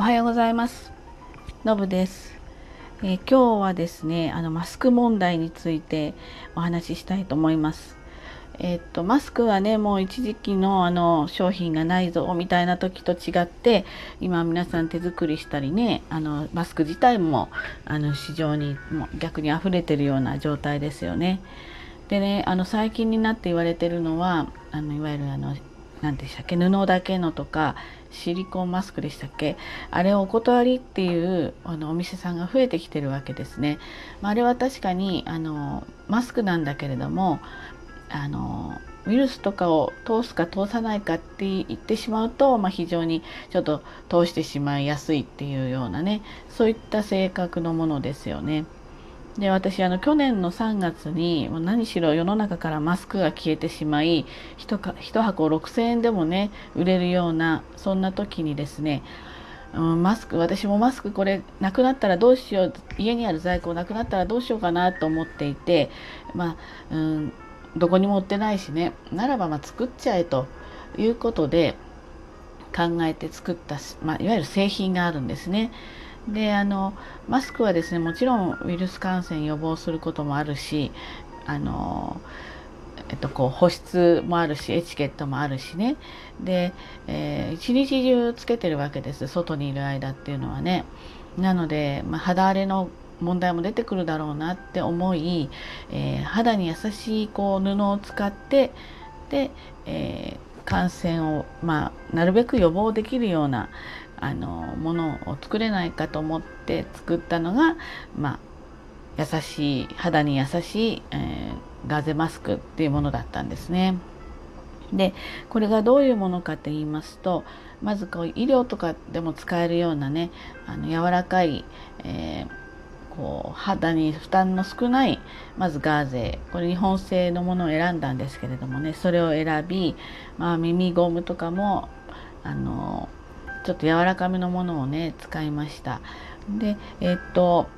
おはようございます。のぶです、えー、今日はですねあのマスク問題についてお話ししたいと思います。えー、っとマスクはねもう一時期のあの商品がないぞみたいな時と違って今皆さん手作りしたりねあのマスク自体もあの市場にも逆に溢れてるような状態ですよね。でねあの最近になって言われてるのはあのいわゆるあの何でしたっけ？布だけのとかシリコンマスクでしたっけ？あれをお断りっていうあのお店さんが増えてきてるわけですね。まあ、あれは確かにあのマスクなんだけれどもあのウイルスとかを通すか通さないかって言ってしまうと、まあ、非常にちょっと通してしまいやすいっていうようなねそういった性格のものですよね。で私あの去年の3月にもう何しろ世の中からマスクが消えてしまい 1, か1箱6,000円でもね売れるようなそんな時にですね、うん、マスク私もマスクこれなくなったらどうしよう家にある在庫なくなったらどうしようかなと思っていてまあ、うん、どこにも売ってないしねならばま作っちゃえということで考えて作った、まあ、いわゆる製品があるんですね。であのマスクはですねもちろんウイルス感染予防することもあるしあのえっと、こう保湿もあるしエチケットもあるしね。で、えー、一日中つけてるわけです。外にいる間っていうのはね。なので、まあ、肌荒れの問題も出てくるだろうなって思い、えー、肌に優しいこう布を使ってで、えー、感染を、まあ、なるべく予防できるようなあのものを作れないかと思って作ったのが、まあ、優しい肌に優しい、えー、ガーゼマスクっていうものだったんですね。でこれがどういうものかと言いますとまずこう医療とかでも使えるようなねあの柔らかい、えー、こう肌に負担の少ないまずガーゼこれ日本製のものを選んだんですけれどもねそれを選び、まあ、耳ゴムとかもあのちょっと柔らかめのものをね使いました。でえっと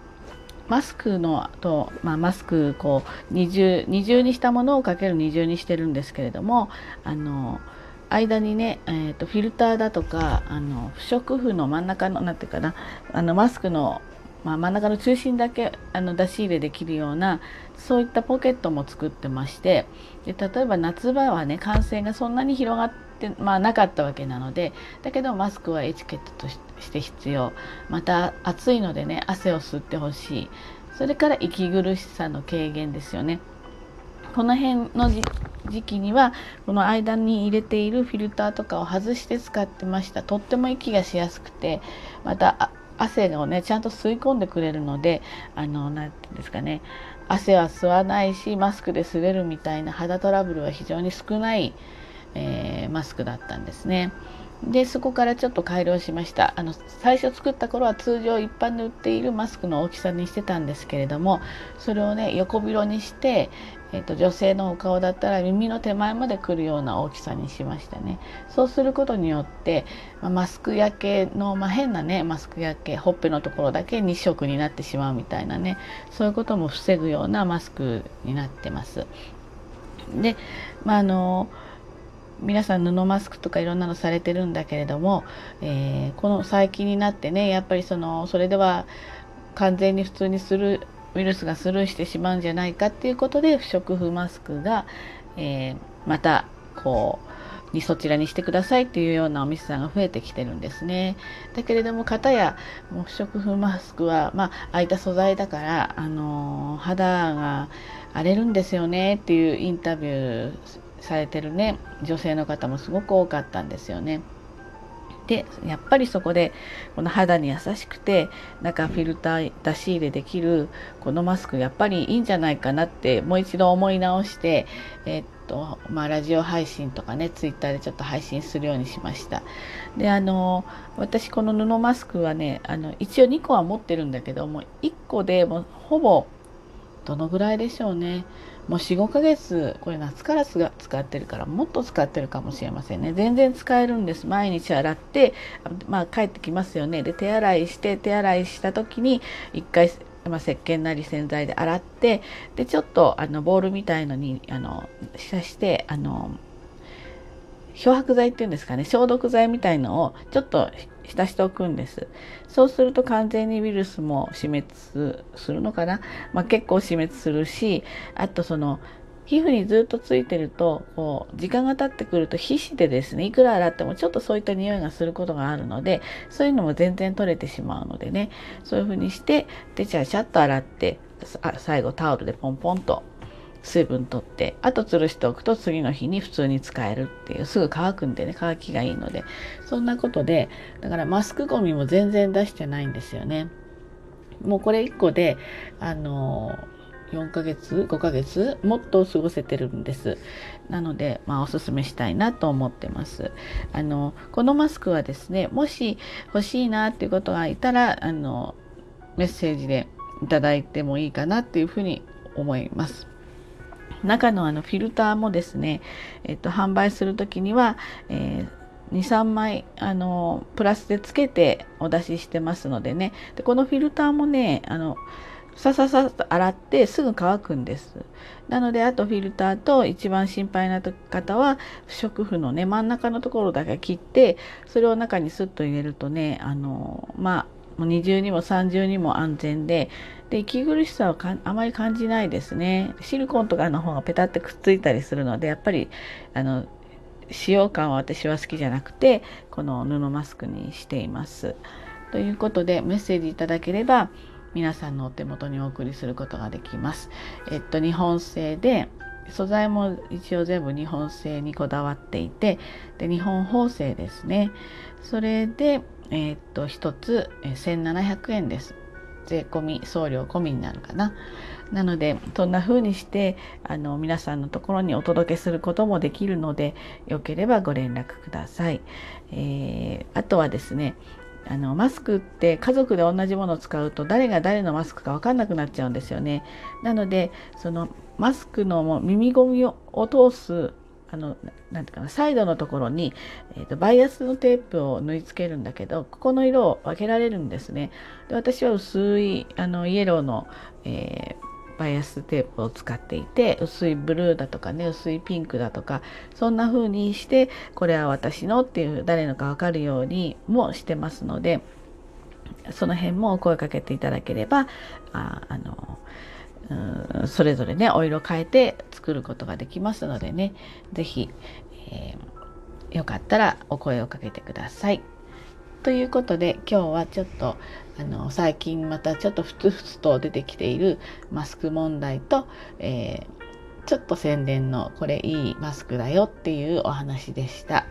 マスクのと、まあ、マスクこう二重二重にしたものをかける二重にしてるんですけれどもあの間にね、えーと、フィルターだとかあの不織布の真ん中の何ていうかなあのマスクの、まあ、真ん中の中心だけあの出し入れできるようなそういったポケットも作ってましてで例えば夏場はね感染がそんなに広がって、まあ、なかったわけなのでだけどマスクはエチケットとして必要。また暑いのでね汗を吸ってほしい。それから息苦しさの軽減ですよね。この辺の時期にはこの間に入れているフィルターとかを外して使ってました。とっても息がしやすくてまた汗をねちゃんと吸い込んでくれるのであの何て言うんですかね。汗は吸わないしマスクで擦れるみたいな肌トラブルは非常に少ないえー、マスクだったんですね。でそこからちょっと改良しました。あの最初作った頃は通常一般で売っているマスクの大きさにしてたんですけれどもそれをね横広にして、えーと、女性のお顔だったら耳の手前まで来るような大きさにしましたね。そうすることによって、まあ、マスク焼けの、まあ、変なねマスク焼けほっぺのところだけ2色になってしまうみたいなねそういうことも防ぐようなマスクになってます。でまああの皆さん布マスクとかいろんなのされてるんだけれども、えー、この最近になってねやっぱりそのそれでは完全に普通にするウイルスがスルーしてしまうんじゃないかっていうことで不織布マスクが、えー、またこうにそちらにしてくださいっていうようなお店さんが増えてきてるんですね。だけれども片や不織布マスクはまあ空いた素材だから、あのー、肌が荒れるんですよねっていうインタビューされてるね女性の方もすごく多かったんですよね。でやっぱりそこでこの肌に優しくて中フィルター出し入れできるこのマスクやっぱりいいんじゃないかなってもう一度思い直してえっとまあラジオ配信とかねツイッターでちょっと配信するようにしましたであの私この布マスクはねあの一応2個は持ってるんだけども1個でもほぼどのぐらいでしょうねもう45ヶ月これ夏から使ってるからもっと使ってるかもしれませんね。全然使えるんです。毎日洗ってまあ帰ってきますよね。で手洗いして手洗いした時に1回まあ、石鹸なり洗剤で洗ってでちょっとあのボールみたいのにあの刺してあの漂白剤っていうんですかね。消毒剤みたいのをちょっと浸しておくんです。そうすると完全にウイルスも死滅するのかな、まあ、結構死滅するしあとその皮膚にずっとついてるとこう時間が経ってくると皮脂でですねいくら洗ってもちょっとそういった匂いがすることがあるのでそういうのも全然取れてしまうのでね。そういう風にしてでちゃちゃっと洗って最後タオルでポンポンと水分取ってあと吊るしておくと次の日に普通に使えるっていうすぐ乾くんでね乾きがいいのでそんなことでだからマスクゴミも全然出してないんですよね。もうこれ1個であの4ヶ月5ヶ月もっと過ごせてるんです。なのでまあおすすめしたいなと思ってます。あのこのマスクはですねもし欲しいなっていうことがいたらあのメッセージでいただいてもいいかなっていうふうに思います。中のあのフィルターもですね、えっと、販売する時には、えー、23枚あのプラスでつけてお出ししてますのでねでこのフィルターもねあのさささと洗ってすぐ乾くんです。なのであとフィルターと一番心配な方は不織布のね真ん中のところだけ切ってそれを中にスッと入れるとねあのまあもう二重にも三重にも安全でで息苦しさはあまり感じないですねシリコンとかの方がペタってくっついたりするのでやっぱりあの使用感は私は好きじゃなくてこの布マスクにしています。ということでメッセージいただければ皆さんのお手元にお送りすることができます。えっと、日本製で素材も一応全部日本製にこだわっていてで日本縫製ですねそれで、えっと1つ1700円です。税込み送料込みになるかな。なのでそんな風にしてあの皆さんのところにお届けすることもできるのでよければご連絡ください、えー、あとはですねあのマスクって家族で同じものを使うと誰が誰のマスクか分かんなくなっちゃうんですよね。なのでそのマスクの耳ゴミを通すあのなんていうかなサイドのところに、えーと、バイアスのテープを縫い付けるんだけどここの色を分けられるんですね。で私は薄いあのイエローの、えーバイアステープを使っていて薄いブルーだとかね薄いピンクだとかそんな風にしてこれは私のっていう誰のか分かるようにもしてますのでその辺もお声かけていただければああのそれぞれねお色変えて作ることができますのでね是非、えー、よかったらお声をかけてください。ということで今日はちょっとあの最近またちょっとふつふつと出てきているマスク問題と、えー、ちょっと宣伝のこれいいマスクだよっていうお話でした。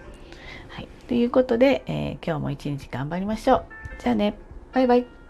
はい、ということで、えー、今日も一日頑張りましょう。じゃあねバイバイ。